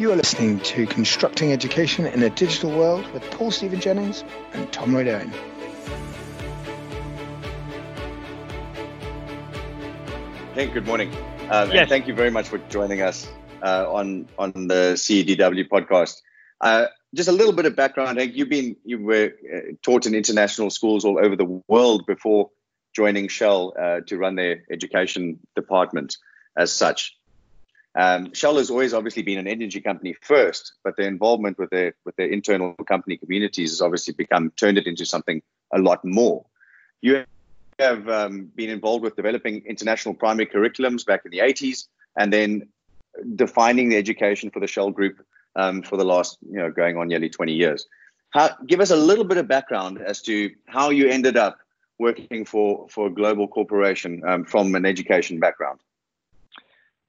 You are listening to Constructing Education in a Digital World with Paul Stephen Jennings and Tom Lloyd Owen. Hey, good morning. Um, Yes. And thank you very much for joining us uh, on on the CEDW podcast. Uh, just a little bit of background. Hank, you've been you were uh, taught in international schools all over the world before joining Shell uh, to run their education department as such. Um, Shell has always obviously been an energy company first, but their involvement with their with their internal company communities has obviously become turned it into something a lot more. You have um, been involved with developing international primary curriculums back in the 80s, and then defining the education for the Shell Group um, for the last, you know, going on nearly 20 years. How, give us a little bit of background as to how you ended up working for for a global corporation um, from an education background.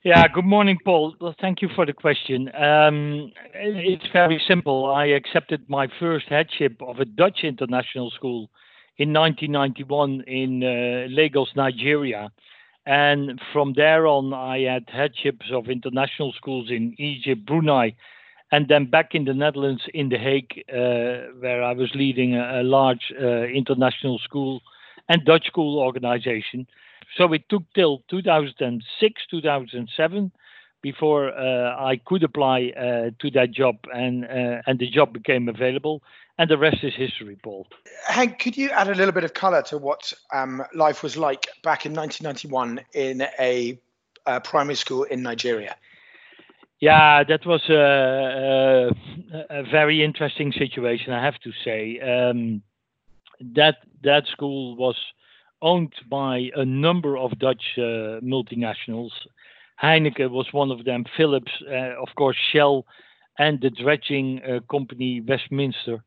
Yeah, good morning, Paul. Well, thank you for the question. Um, it's very simple. I accepted my first headship of a Dutch international school in 1991 in uh, Lagos, Nigeria. And from there on, I had headships of international schools in Egypt, Brunei, and then back in the Netherlands, in The Hague, uh, where I was leading a, large uh, international school and Dutch school organization. So it took till 2006, 2007 before uh, I could apply uh, to that job, and uh, and the job became available, and the rest is history, Paul. Hank, could you add a little bit of colour to what um, life was like back in 1991 in a uh, primary school in Nigeria? Yeah, that was a, a, a very interesting situation, I have to say. Um, that that school was owned by a number of Dutch uh, multinationals. Heineken was one of them, Philips, uh, of course, Shell, and the dredging uh, company Westminster,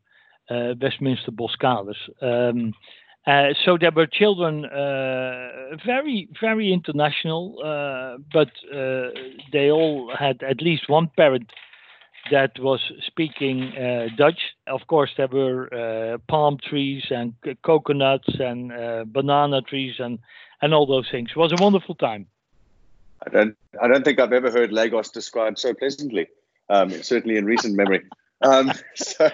uh, Westminster Boskalis. Um, uh, so there were children, uh, very, very international, but they all had at least one parent that was speaking uh, Dutch. Of course, there were uh, palm trees and c- coconuts and uh, banana trees and, and all those things. It was a wonderful time. I don't I don't think I've ever heard Lagos described so pleasantly. Um, certainly in recent memory. Um, so,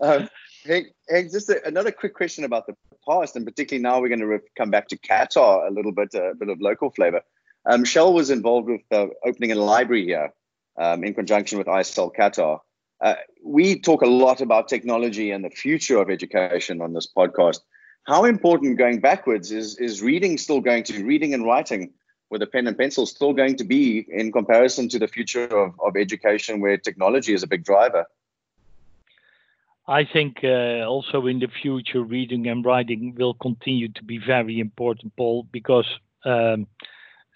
um, Hank, Hank, just a, another quick question about the past, and particularly now we're going to re- come back to Qatar a little bit, a bit of local flavor. Um, Shell was involved with uh, opening a library here um, in conjunction with ISL Qatar. Uh, we talk a lot about technology and the future of education on this podcast. How important going backwards is is reading still going to reading and writing with a pen and pencil still going to be in comparison to the future of, of education where technology is a big driver? I think uh, also in the future, reading and writing will continue to be very important, Paul, because um,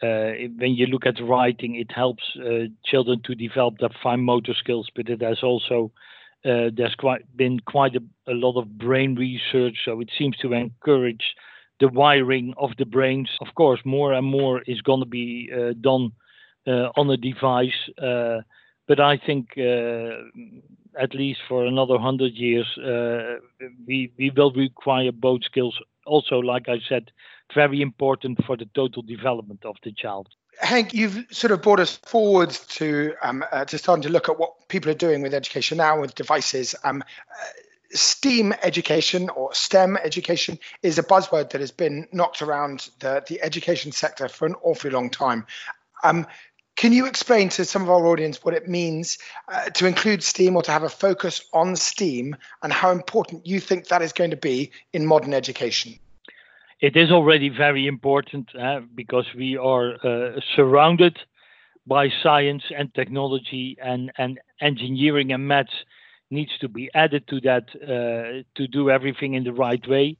when you look at writing, it helps uh, children to develop their fine motor skills, but it has also uh, there's quite been quite a, a lot of brain research, so it seems to encourage the wiring of the brains. Of course, more and more is going to be uh, done uh, on a device, uh, but I think uh, at least for another hundred years, uh, we we will require both skills. Also, like I said, very important for the total development of the child. Hank, you've sort of brought us forward to um, uh, to starting to look at what people are doing with education now with devices. Um, uh, STEAM education or STEM education is a buzzword that has been knocked around the, the education sector for an awfully long time. Um, can you explain to some of our audience what it means uh, to include STEAM or to have a focus on STEAM and how important you think that is going to be in modern education? It is already very important uh, because we are uh, surrounded by science and technology and, and engineering and maths needs to be added to that uh, to do everything in the right way.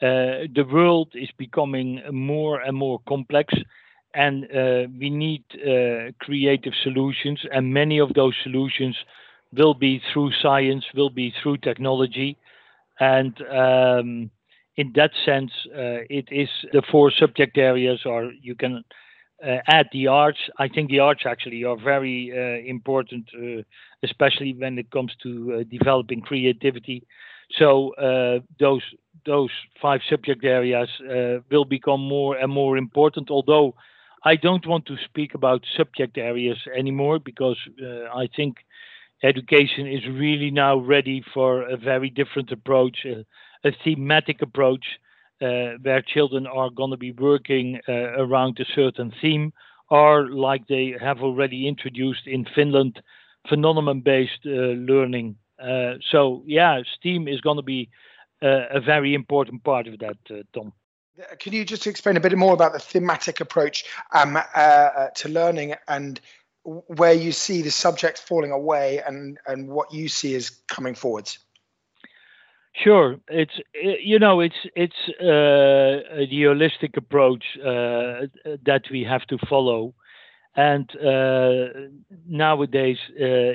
The world is becoming more and more complex, and we need creative solutions. And many of those solutions will be through science, will be through technology, and um, in that sense, uh, it is the four subject areas, or you can uh, add the arts. I think the arts actually are very uh, important, uh, especially when it comes to uh, developing creativity. So uh, those those five subject areas uh, will become more and more important. Although I don't want to speak about subject areas anymore because uh, I think education is really now ready for a very different approach, a, a thematic approach, uh, where children are going to be working uh, around a certain theme, or like they have already introduced in Finland, phenomenon based uh, learning. Uh, so, yeah, STEAM is going to be uh, a very important part of that, Tom. Can you just explain a bit more about the thematic approach um, to learning and where you see the subjects falling away and, and what you see as coming forwards? Sure, it's you know it's it's uh, the holistic approach uh, that we have to follow, and uh, nowadays uh,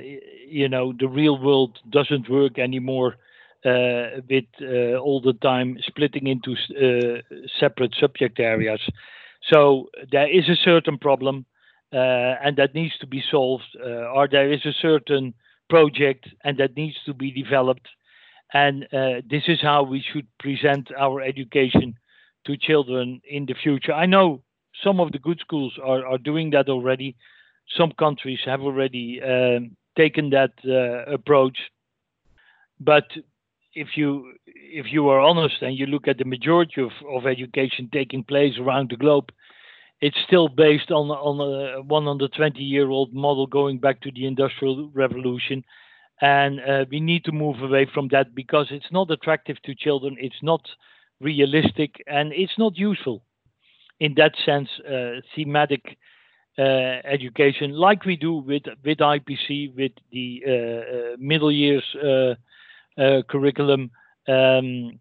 you know the real world doesn't work anymore uh, with uh, all the time splitting into separate subject areas. So there is a certain problem and that needs to be solved, or there is a certain project and that needs to be developed. And uh, this is how we should present our education to children in the future. I know some of the good schools are, are doing that already. Some countries have already um, taken that uh, approach. But if you if you are honest and you look at the majority of, of education taking place around the globe, it's still based on on a 120 year old model going back to the industrial revolution and uh, we need to move away from that because it's not attractive to children it's not realistic and it's not useful in that sense uh, thematic uh, education like we do with with IPC with the uh, uh, middle years uh, curriculum um,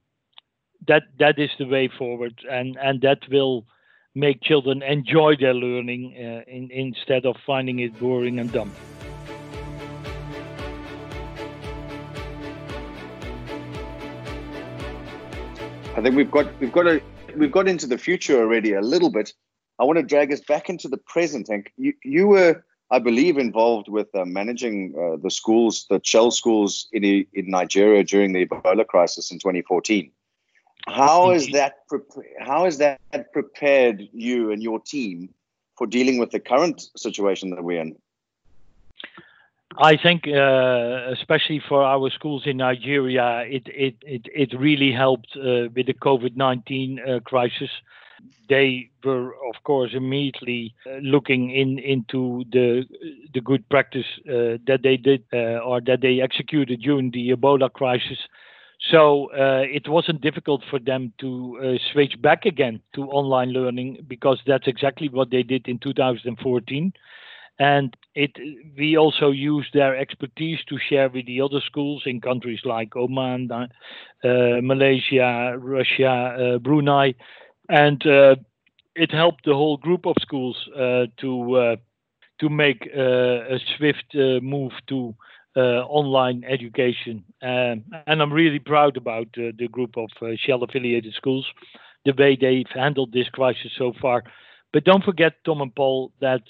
that that is the way forward and and that will make children enjoy their learning in, instead of finding it boring and dumb. I think we've got we've got a we've got into the future already a little bit. I want to drag us back into the present. And you you were, I believe, involved with uh, managing uh, the schools, the shell schools in in Nigeria during the Ebola crisis in 2014. How is that how has that prepared you and your team for dealing with the current situation that we're in? I think, uh, especially for our schools in Nigeria, it it it, it really helped uh, with the COVID nineteen uh, crisis. They were, of course, immediately uh, looking in into the the good practice uh, that they did uh, or that they executed during the Ebola crisis so it wasn't difficult for them to switch back again to online learning because that's exactly what they did in 2014. And it, we also use their expertise to share with the other schools in countries like Oman, uh, Malaysia, Russia, uh, Brunei, and uh, it helped the whole group of schools uh, to to make a swift move to uh, online education. Um, and I'm really proud about uh, the group of uh, Shell affiliated schools, the way they've handled this crisis so far. But don't forget, Tom and Paul, that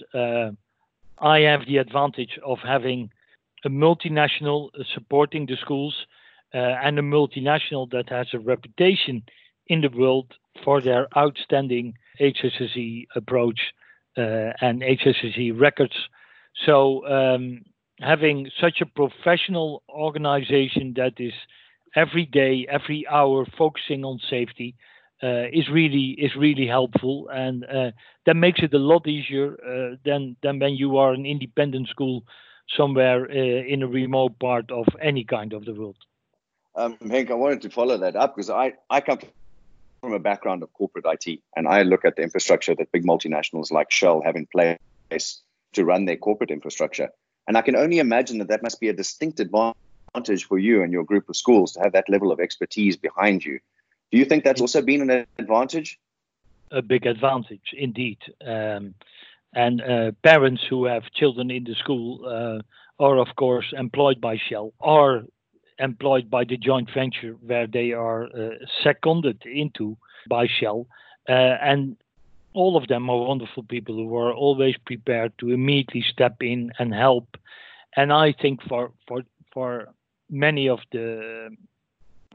I have the advantage of having a multinational supporting the schools uh, and a multinational that has a reputation in the world for their outstanding HSSE approach uh, and HSSE records. So um, having such a professional organization that is every day, every hour focusing on safety uh, is really is really helpful, and uh, that makes it a lot easier uh, than than when you are an independent school somewhere uh, in a remote part of any kind of the world. Um, Henk, I wanted to follow that up because I I come from a background of corporate IT, and I look at the infrastructure that big multinationals like Shell have in place to run their corporate infrastructure. And I can only imagine that that must be a distinct advantage for you and your group of schools to have that level of expertise behind you. Do you think that's also been an advantage? A big advantage, indeed. Um, and uh, parents who have children in the school uh, are, of course, employed by Shell or employed by the joint venture where they are uh, seconded into by Shell. Uh, and all of them are wonderful people who are always prepared to immediately step in and help. And I think for for for many of the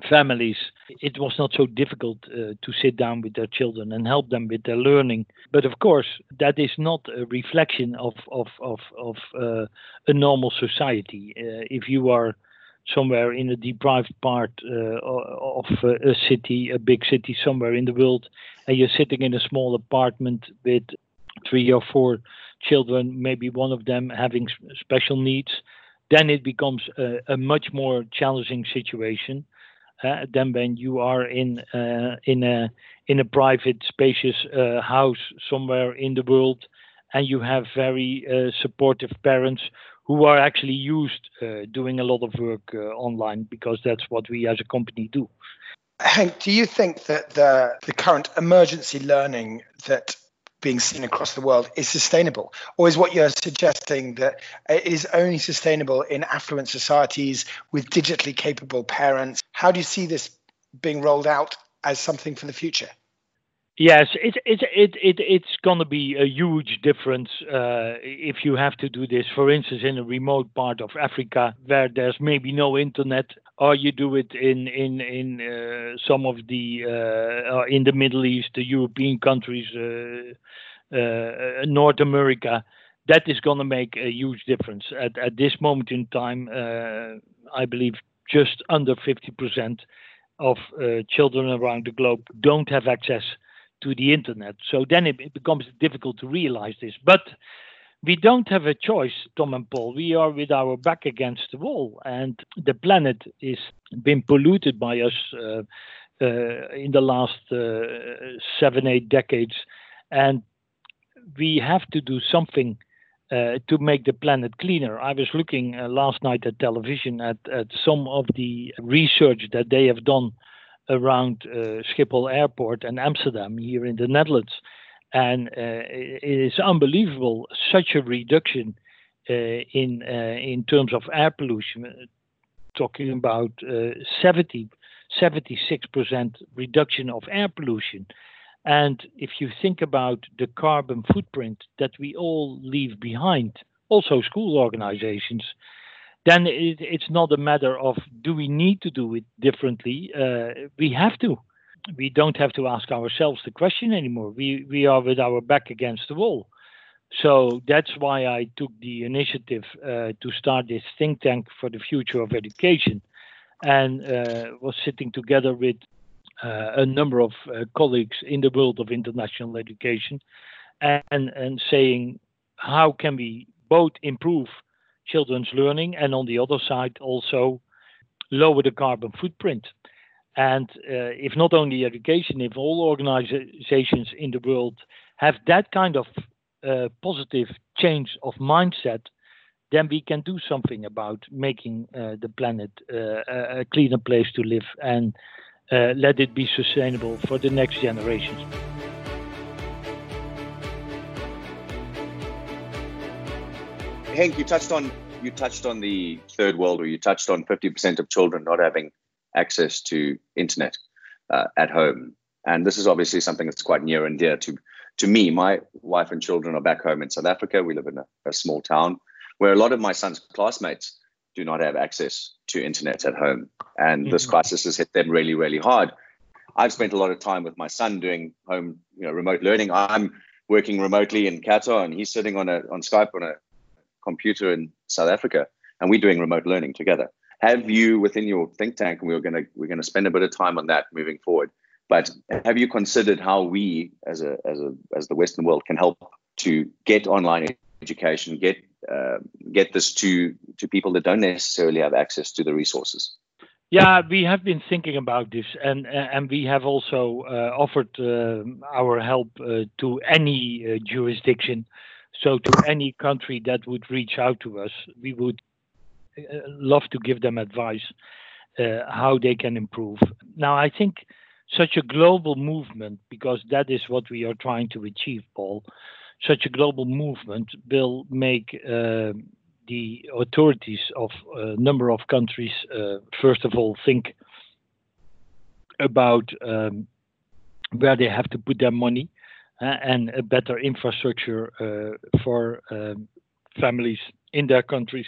families, it was not so difficult uh, to sit down with their children and help them with their learning. But of course, that is not a reflection of of of, of uh, a normal society. Uh, if you are somewhere in a deprived part uh, of a city, a big city somewhere in the world, and you're sitting in a small apartment with three or four children, maybe one of them having special needs, then it becomes a, a much more challenging situation uh, than when you are in uh, in a in a private spacious uh, house somewhere in the world and you have very uh, supportive parents who are actually used uh, doing a lot of work uh, online because that's what we as a company do. Hank, do you think that the the current emergency learning that being seen across the world is sustainable? Or is what you're suggesting that it is only sustainable in affluent societies with digitally capable parents? How do you see this being rolled out as something for the future? Yes, it, it, it, it, it's going to be a huge difference uh, if you have to do this, for instance, in a remote part of Africa where there's maybe no internet, or you do it in in in uh, some of the uh, in the Middle East, the European countries, uh, uh, North America. That is going to make a huge difference. At at this moment in time, uh, I believe just under 50% of children around the globe don't have access to the internet. So then it, it becomes difficult to realize this. But we don't have a choice, Tom and Paul. We are with our back against the wall, and the planet is been polluted by us uh, uh, in the last uh, seven, eight decades, and we have to do something uh, to make the planet cleaner. I was looking uh, last night at television at, at some of the research that they have done around uh, Schiphol Airport and Amsterdam here in the Netherlands. And uh, it is unbelievable such a reduction uh, in in terms of air pollution. Talking about 70, 76% reduction of air pollution. And if you think about the carbon footprint that we all leave behind, also school organizations, then it, it's not a matter of do we need to do it differently. Uh, we have to. We don't have to ask ourselves the question anymore. We we are with our back against the wall. So that's why I took the initiative uh, to start this think tank for the future of education, and uh, was sitting together with uh, a number of uh, colleagues in the world of international education, and and saying how can we both improve children's learning, and on the other side, also lower the carbon footprint. And uh, if not only education, if all organizations in the world have that kind of uh, positive change of mindset, then we can do something about making uh, the planet uh, a cleaner place to live and uh, let it be sustainable for the next generations. Hank, you touched on you touched on the third world, or you touched on 50% of children not having access to internet uh, at home, and this is obviously something that's quite near and dear to to me. My wife and children are back home in South Africa. We live in a, a small town where a lot of my son's classmates do not have access to internet at home, and mm-hmm. this crisis has hit them really, really hard. I've spent a lot of time with my son doing home, you know, remote learning. I'm working remotely in Qatar, and he's sitting on a on Skype on a computer in South Africa, and we're doing remote learning together. Have you within your think tank, and we're gonna we're gonna spend a bit of time on that moving forward. But have you considered how we, as a as a as the Western world, can help to get online education, get uh, get this to to people that don't necessarily have access to the resources? Yeah, we have been thinking about this, and and we have also uh, offered uh, our help uh, to any uh, jurisdiction so, to any country that would reach out to us, we would love to give them advice uh, how they can improve. Now, I think such a global movement, because that is what we are trying to achieve, Paul, such a global movement will make uh, the authorities of a number of countries, uh, first of all, think about um, where they have to put their money uh, and a better infrastructure uh, for um, families in their countries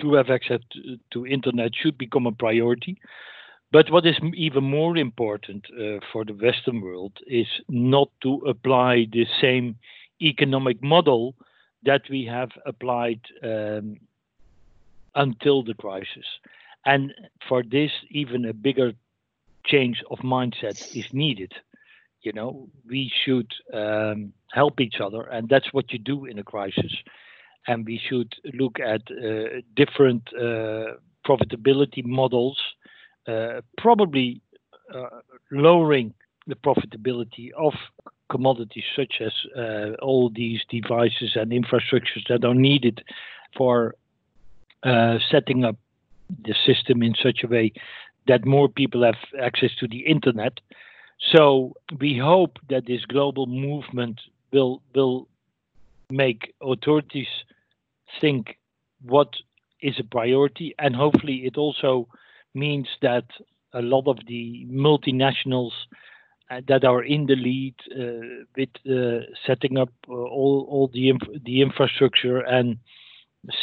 to have access to, internet should become a priority. But what is even more important uh, for the Western world is not to apply the same economic model that we have applied um, until the crisis. And for this, even a bigger change of mindset is needed. You know, we should um, help each other, and that's what you do in a crisis. And we should look at uh, different uh, profitability models, uh, probably lowering the profitability of commodities such as all these devices and infrastructures that are needed for setting up the system in such a way that more people have access to the internet. So we hope that this global movement will will make authorities think what is a priority, and hopefully it also means that a lot of the multinationals uh, that are in the lead uh, with uh, setting up uh, all all the inf- the infrastructure and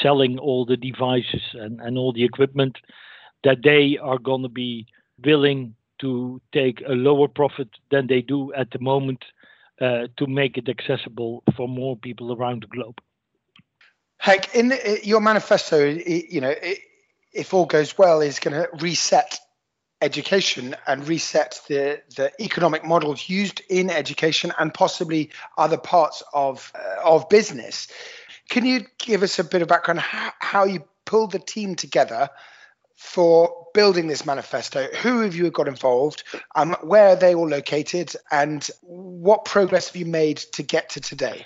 selling all the devices and, and all the equipment, that they are going to be willing to take a lower profit than they do at the moment to make it accessible for more people around the globe. Henk, in your manifesto, you know, if all goes well, is going to reset education and reset the, the economic models used in education and possibly other parts of uh, of business. Can you give us a bit of background how, how you pulled the team together for building this manifesto? Who have you got involved? Um, where are they all located? And what progress have you made to get to today?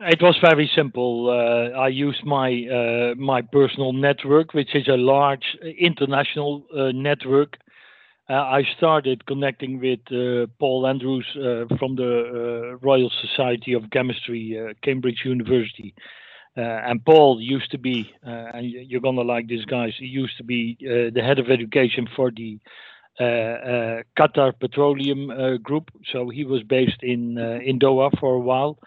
It was very simple. Uh, I used my uh, my personal network, which is a large international uh, network. Uh, I started connecting with uh, Paul Andrews uh, from the Royal Society of Chemistry, Cambridge University, and Paul used to be, uh, and you're gonna like this guys. He used to be uh, the head of education for the Qatar Petroleum Group. So he was based in in Doha for a while.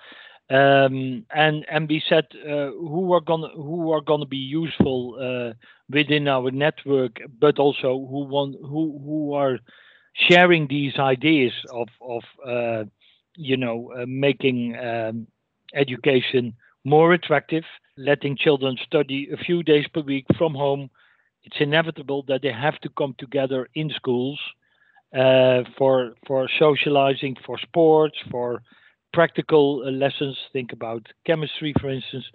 Um, and and we said uh, who are gonna who are gonna be useful uh, within our network, but also who want who who are sharing these ideas of of uh, you know making um, education more attractive, letting children study a few days per week from home. It's inevitable that they have to come together in schools uh, for for socializing, for sports, for practical uh, lessons. Think about chemistry, for instance.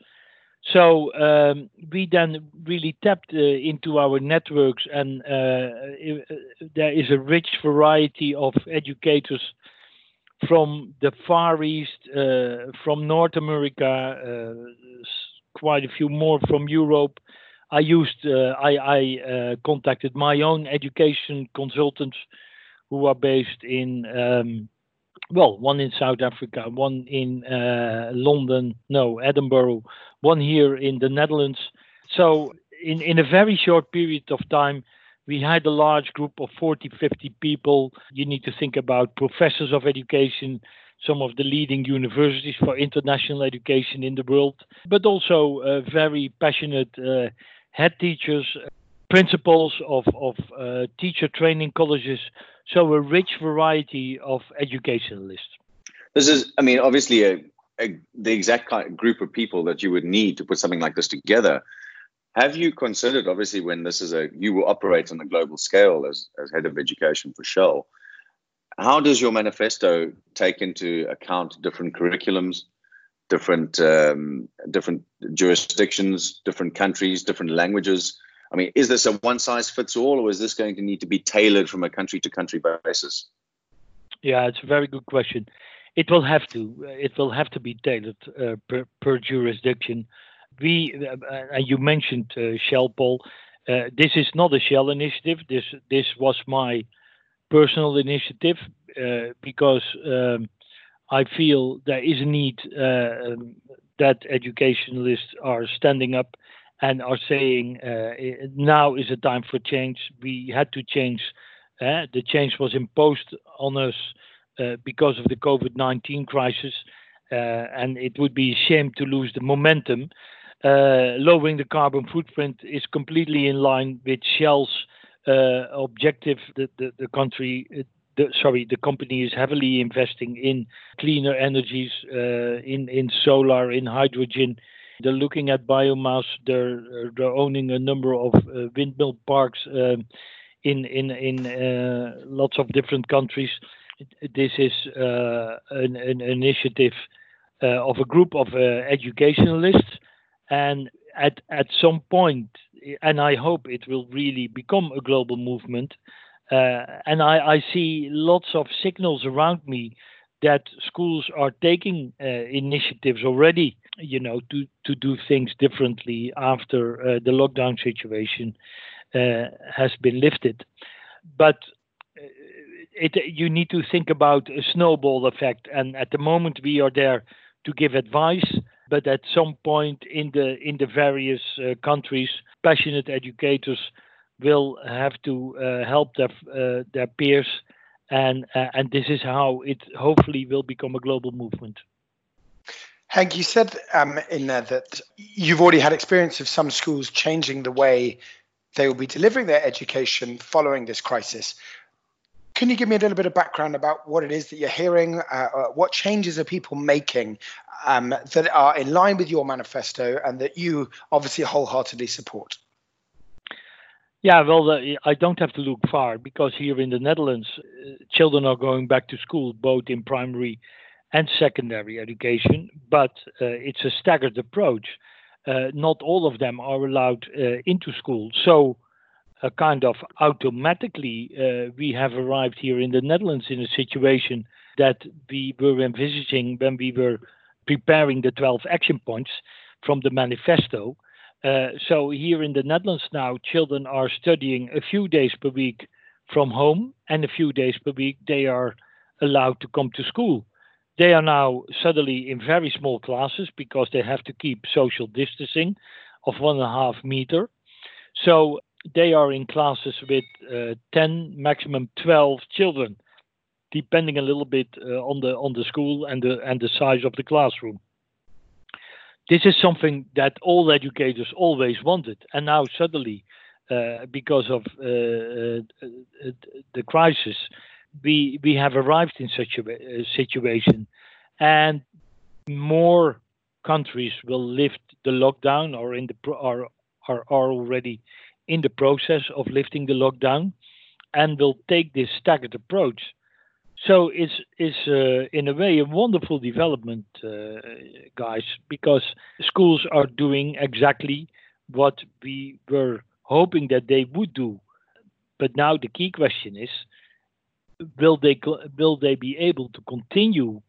So um, we then really tapped uh, into our networks, and uh, uh there is a rich variety of educators from the Far East, uh, from North America, uh, quite a few more from Europe. I used, uh, I, I contacted my own education consultants who are based in, um, well, one in South Africa, one in London, no, Edinburgh, one here in the Netherlands. So in, in a very short period of time, we had a large group of 40, 50 people. You need to think about professors of education, some of the leading universities for international education in the world, but also uh, very passionate uh, head teachers, principals of, of uh, teacher training colleges. So a rich variety of educationalists. This is, I mean, obviously a, a, the exact kind of group of people that you would need to put something like this together. Have you considered, obviously, when this is a you will operate on a global scale as, as head of education for Shell? How does your manifesto take into account different curriculums, different um, different jurisdictions, different countries, different languages? I mean, is this a one size fits all, or is this going to need to be tailored from a country to country basis? Yeah, it's a very good question. It will have to. It will have to be tailored uh, per, per jurisdiction we uh, and you mentioned uh, Shell, Paul. Uh, this is not a Shell initiative. This this was my personal initiative because um, I feel there is a need um, that educationalists are standing up and are saying uh, now is a time for change. We had to change. Uh, the change was imposed on us uh, because of the COVID 19 crisis, and it would be a shame to lose the momentum. Uh, lowering the carbon footprint is completely in line with Shell's uh, objective. The, the, the country, uh, the, sorry, the company is heavily investing in cleaner energies, uh, in in solar, in hydrogen. They're looking at biomass. They're they're owning a number of uh, windmill parks um, in in in uh, lots of different countries. This is an, an initiative of a group of educationalists, and at at some point and I hope it will really become a global movement. Uh, and I, I, see lots of signals around me that schools are taking uh, initiatives already, you know, to, to do things differently after uh, the lockdown situation uh, has been lifted. But uh, it, you need to think about a snowball effect. And at the moment, we are there to give advice but at some point in the in the various uh, countries, passionate educators will have to uh, help their uh, their peers, and uh, and this is how it hopefully will become a global movement. Hank, you said um, in there that you've already had experience of some schools changing the way they will be delivering their education following this crisis. Can you give me a little bit of background about what it is that you're hearing? Uh, uh, what changes are people making um, that are in line with your manifesto and that you obviously wholeheartedly support? Yeah, well, uh, I don't have to look far because here in the Netherlands, uh, children are going back to school both in primary and secondary education, but uh, it's a staggered approach. Uh, not all of them are allowed into school. So uh, kind of automatically uh, we have arrived here in the Netherlands in a situation that we were envisaging when we were preparing the 12 action points from the manifesto. Uh, so here in the Netherlands now, children are studying a few days per week from home, and a few days per week they are allowed to come to school. They are now suddenly in very small classes because they have to keep social distancing of one and a half meter. So they are in classes with uh, 10 maximum 12 children depending a little bit uh, on the on the school and the and the size of the classroom. This is something that all educators always wanted and now suddenly uh, because of uh, uh, uh, the crisis we we have arrived in such a situation and more countries will lift the lockdown or in the are, are already in the process of lifting the lockdown and will take this staggered approach. So it's, it's uh, in a way a wonderful development, uh, guys, because schools are doing exactly what we were hoping that they would do. But now the key question is, will they will they be able to continue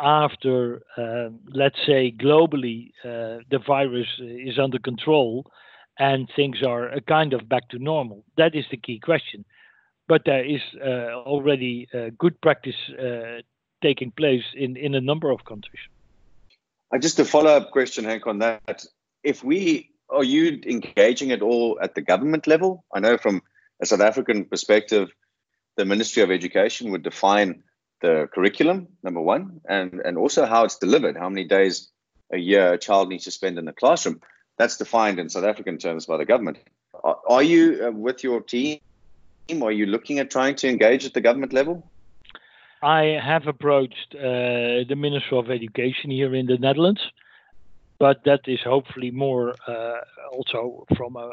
after, uh, let's say, globally uh, the virus is under control and things are uh, kind of back to normal? That is the key question. But there is uh, already uh, good practice uh, taking place in, in a number of countries. Uh, just a follow up question, Hank, on that. If we are you engaging at all at the government level? I know from a South African perspective, the Ministry of Education would define the curriculum, number one, and, and also how it's delivered, how many days a year a child needs to spend in the classroom that's defined in South African terms by the government. Are, are you uh, with your team? Are you looking at trying to engage at the government level? I have approached uh, the Minister of Education here in the Netherlands, but that is hopefully more uh, also from uh,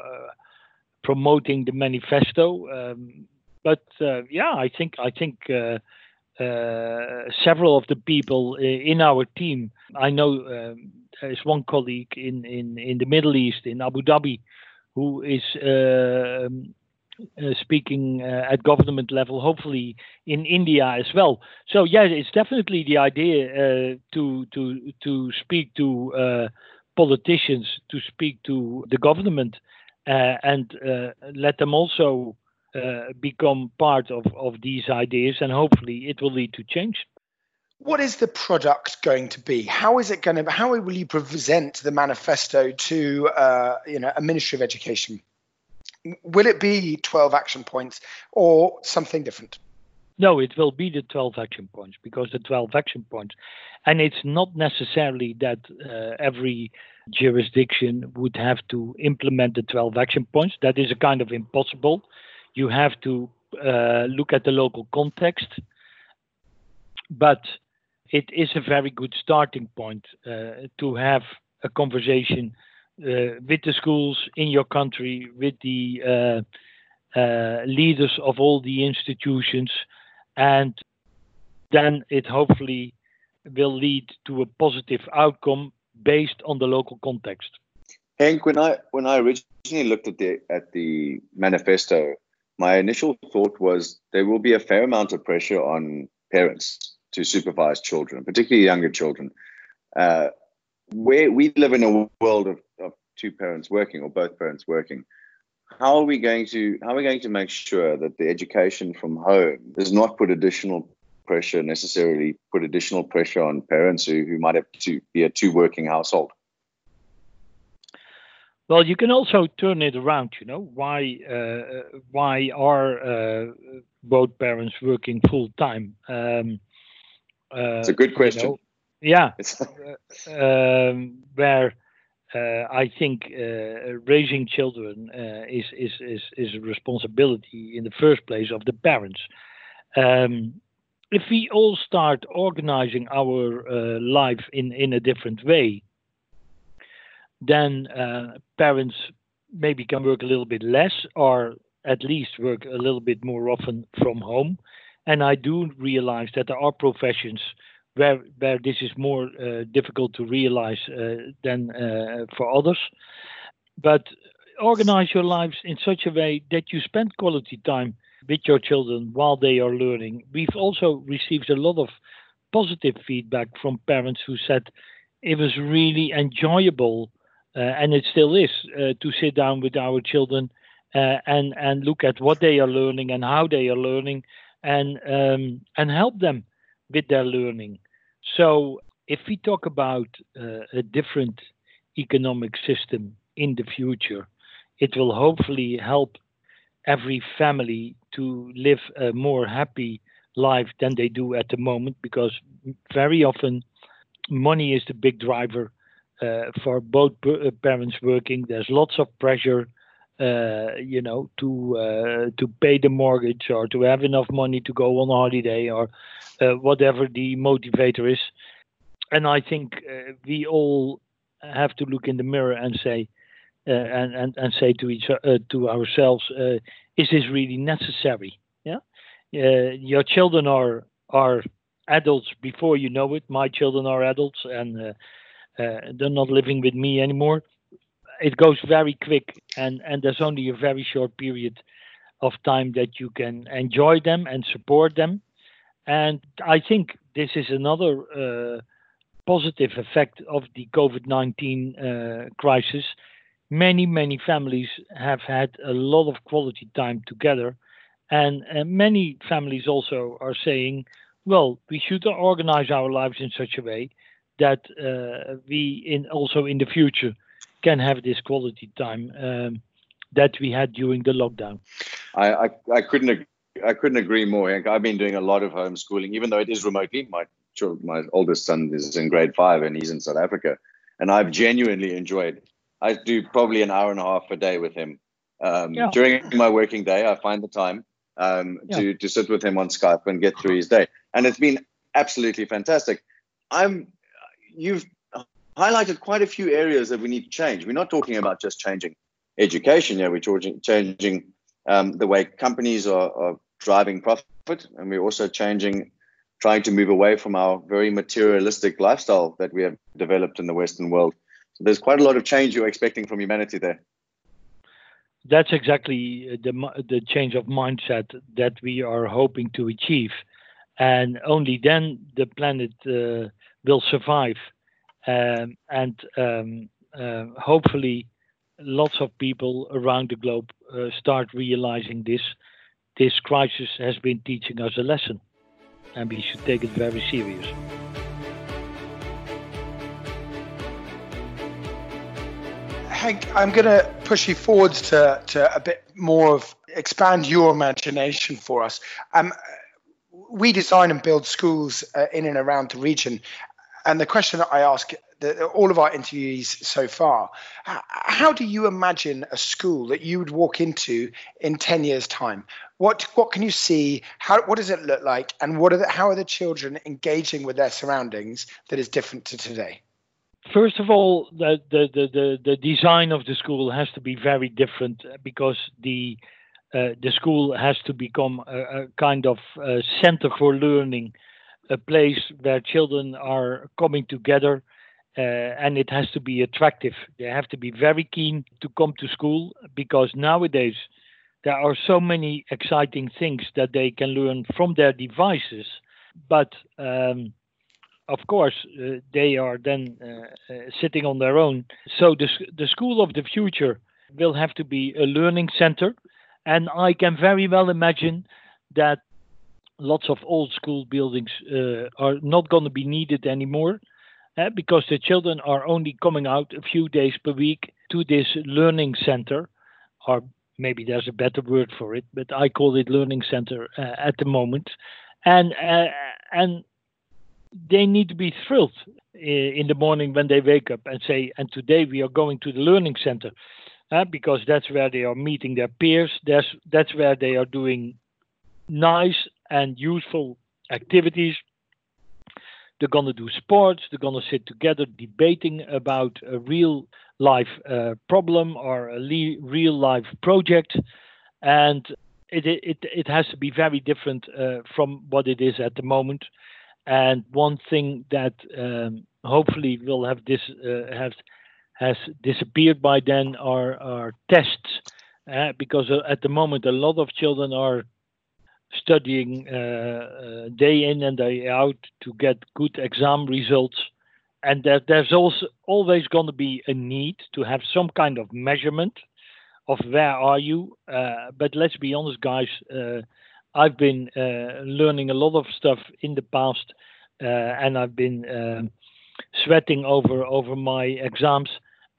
promoting the manifesto. Um, but uh, yeah, I think I think uh, several of the people in our team. I know um, there's one colleague in, in, in the Middle East, in Abu Dhabi, who is uh, uh, speaking uh, at government level, hopefully in India as well. So yeah, it's definitely the idea uh, to to to speak to politicians, to speak to the government, and let them also become part of of these ideas, and hopefully it will lead to change what is the product going to be? How is it going to? How will you present the manifesto to uh, you know a Ministry of Education? Will it be 12 action points or something different? No, it will be the 12 action points because the 12 action points, and it's not necessarily that uh, every jurisdiction would have to implement the 12 action points. That is a kind of impossible. you have to uh, look at the local context. But it is a very good starting point uh, to have a conversation uh, with the schools in your country, with the uh, uh, leaders of all the institutions, and then it hopefully will lead to a positive outcome based on the local context. Hank, when I when I originally looked at the at the manifesto, my initial thought was there will be a fair amount of pressure on parents to supervise children, particularly younger children. Uh, where we live in a world of, of two parents working or both parents working, how are we going to how are we going to make sure that the education from home does not put additional pressure necessarily put additional pressure on parents who, who might have to be a two working household? Well, you can also turn it around. You know why? Uh, why are uh, both parents working full time? Um, it's a good question. You know, yeah, um, where uh, I think uh, raising children uh, is, is is is a responsibility in the first place of the parents. Um, if we all start organizing our life in in a different way, then uh, parents maybe can work a little bit less or at least work a little bit more often from home. And I do realize that there are professions where where this is more uh, difficult to realize uh, than uh, for others. But organize your lives in such a way that you spend quality time with your children while they are learning. We've also received a lot of positive feedback from parents who said it was really enjoyable uh, and it still is uh, to sit down with our children uh, and and look at what they are learning and how they are learning and um, and help them with their learning. So if we talk about a different economic system in the future, it will hopefully help every family to live a more happy life than they do at the moment because very often money is the big driver uh, for both uh, parents working. There's lots of pressure, uh, you know, to to pay the mortgage or to have enough money to go on holiday or whatever the motivator is. And I think we all have to look in the mirror and say, uh, and, and and say to each uh, to ourselves, uh, is this really necessary? Yeah, your children are are adults before you know it. My children are adults, and uh, they're not living with me anymore. It goes very quick, and and there's only a very short period of time that you can enjoy them and support them. And I think this is another uh, positive effect of the COVID 19 uh, crisis. Many, many families have had a lot of quality time together. And many families also are saying, well, we should organize our lives in such a way that uh, we in also in the future can have this quality time um, that we had during the lockdown. I, I, I couldn't ag- I couldn't agree more. I've been doing a lot of homeschooling, even though it is remotely. My my oldest son is in grade five and he's in South Africa, and I've genuinely enjoyed. I do probably an hour and a half a day with him. Um, yeah. During my working day, I find the time um, yeah. to to sit with him on Skype and get through his day, and it's been absolutely fantastic. I'm you've highlighted quite a few areas that we need to change. We're not talking about just changing education. Yeah, we're changing, changing um, the way companies are, are driving profit, and we're also changing, trying to move away from our very materialistic lifestyle that we have developed in the Western world. So there's quite a lot of change you're expecting from humanity there. That's exactly the the change of mindset that we are hoping to achieve, and only then the planet. Uh, will survive. Um, and um, uh, hopefully, lots of people around the globe uh, start realizing this. This crisis has been teaching us a lesson, and we should take it very serious. Hank, I'm going to push you forwards to, to a bit more of expand your imagination for us. Um, we design and build schools uh, in and around the region, and the question that I ask the, all of our interviewees so far. How do you imagine a school that you would walk into in 10 years' time? What what can you see? How what does it look like? And what are the, how are the children engaging with their surroundings that is different to today? First of all, the, the, the, the, design of the school has to be very different because the uh, the school has to become a, a kind of a center for learning, a place where children are coming together, uh, and it has to be attractive. They have to be very keen to come to school because nowadays there are so many exciting things that they can learn from their devices, but um, of course, uh, they are then uh, uh, sitting on their own. So the, the school of the future will have to be a learning center. And I can very well imagine that lots of old school buildings uh, are not going to be needed anymore uh, because the children are only coming out a few days per week to this learning center, or maybe there's a better word for it, but I call it learning center uh, at the moment. And and they need to be thrilled in the morning when they wake up and say, and today we are going to the learning center. Uh, because that's where they are meeting their peers. That's that's where they are doing nice and useful activities. They're gonna do sports. They're gonna sit together debating about a real life uh, problem or a le- real life project, and it it it has to be very different uh, from what it is at the moment. And one thing that um, hopefully will have this uh, has disappeared by then are are tests, uh, because uh, at the moment a lot of children are studying uh, uh, day in and day out to get good exam results, and that there's also always going to be a need to have some kind of measurement of where are you. Uh, but let's be honest, guys I've been uh, learning a lot of stuff in the past, uh, and I've been sweating over over my exams.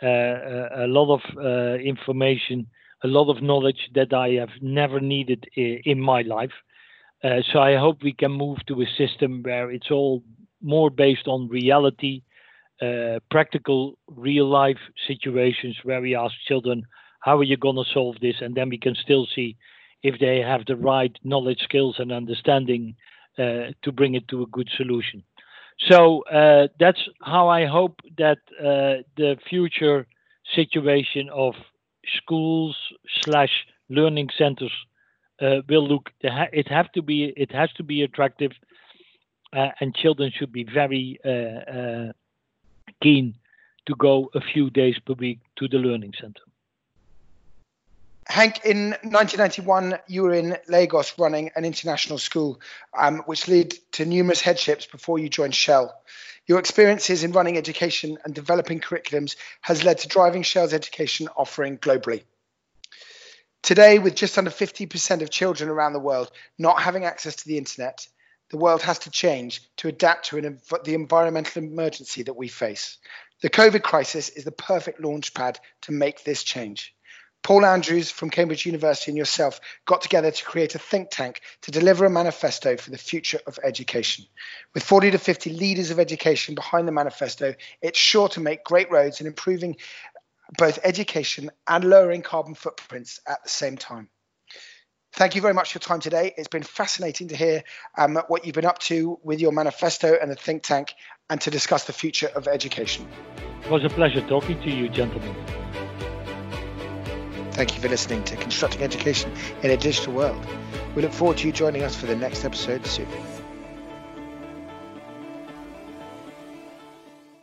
Uh, a lot of information, a lot of knowledge that I have never needed in my life. So I hope we can move to a system where it's all more based on reality, uh, practical real life situations where we ask children, how are you going to solve this? And then we can still see if they have the right knowledge, skills, and understanding uh, to bring it to a good solution. So uh, that's how I hope that uh, the future situation of schools slash learning centers uh, will look. It have to be. It has to be attractive, uh, and children should be very uh, keen to go a few days per week to the learning center. Hank, in 1991, you were in Lagos running an international school, um, which led to numerous headships before you joined Shell. Your experiences in running education and developing curriculums has led to driving Shell's education offering globally. Today, with just under 50% of children around the world not having access to the internet, the world has to change to adapt to an, the environmental emergency that we face. The COVID crisis is the perfect launchpad to make this change. Paul Andrews from Cambridge University and yourself got together to create a think tank to deliver a manifesto for the future of education. With 40 to 50 leaders of education behind the manifesto, it's sure to make great roads in improving both education and lowering carbon footprints at the same time. Thank you very much for your time today. It's been fascinating to hear um, what you've been up to with your manifesto and the think tank and to discuss the future of education. It was a pleasure talking to you, gentlemen. Thank you for listening to Constructing Education in a Digital World. We look forward to you joining us for the next episode soon.